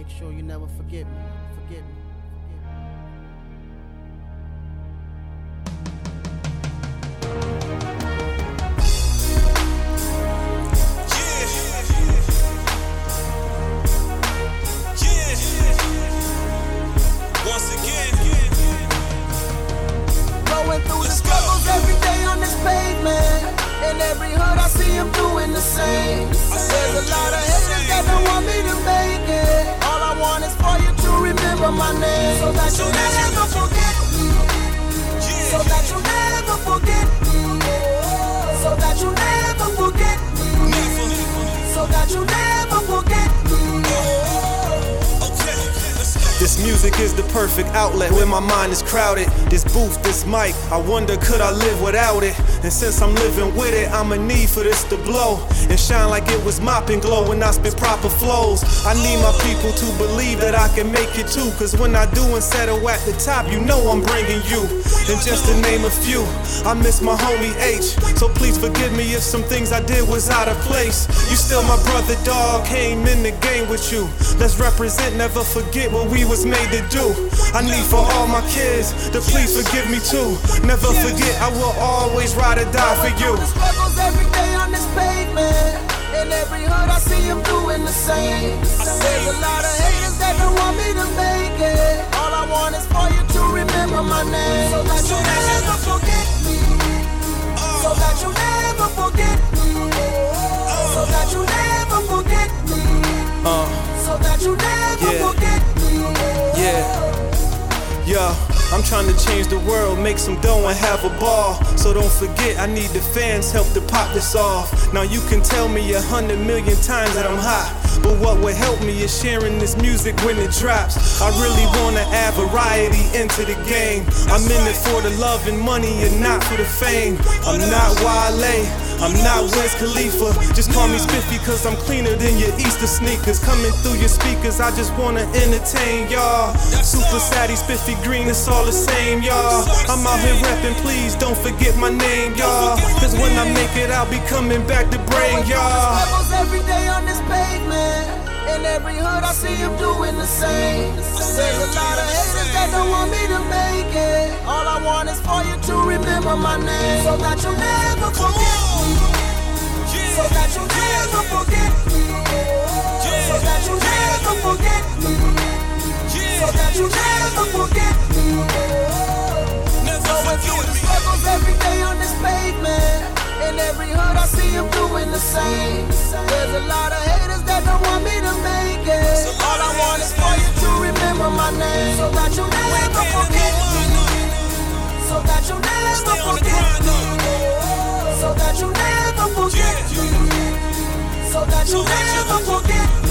make sure you never forget me. Forget me. Going through the struggles every day on this pavement. In every hood, I see him doing the same. There's a lot of haters that don't want me to make it. This music is the perfect outlet when my mind is crowded. This booth, this mic, I wonder could I live without it? And since I'm living with it, I'ma need for this to blow and shine like it was mopping glow when I spit proper flows. I need my people to believe that I can make it too. Cause when I do and settle at the top, you know I'm bringing you. And just to name a few, I miss my homie H. So please forgive me if some things I did was out of place. You still my brother, dog, came in the game with you. Let's represent, never forget what we was made to do. I need for all my kids to please forgive me too. Never forget, I will always ride or die for you. Struggles every day on this pavement. In every hood, I see him doing the same. There's a lot of haters that don't want me to make it. All I want is for you to remember my name. So that you never forget me. So that you never forget me. So that you never forget me. Uh, so that you never Yeah. forget me. Yeah. Yo, I'm trying to change the world, make some dough and have a ball. So don't forget, I need the fans help to pop this off. Now you can tell me a hundred million times that I'm hot. But what would help me is sharing this music when it drops. I really wanna add variety into the game. I'm in it for the love and money and not for the fame. I'm not Wale. I'm not Wiz Khalifa. Just call me Spiffy cause I'm cleaner than your Easter sneakers. Coming through your speakers, I just wanna entertain y'all. Supa Satty, Spiffy Green, it's all the same, y'all. I'm out here rapping, please don't forget my name, y'all. Cause when I make it, I'll be coming back to bring y'all. Every day on this pavement. In every hood, I see him doing the same. There's a lot of haters that don't want me to make it. All I want is for you to remember my name. So that you never forget me. So that you never forget me. So that you never forget me. So that you never my name. So that you never forget me. So that you never forget me. So that you never forget me. So that you never forget me.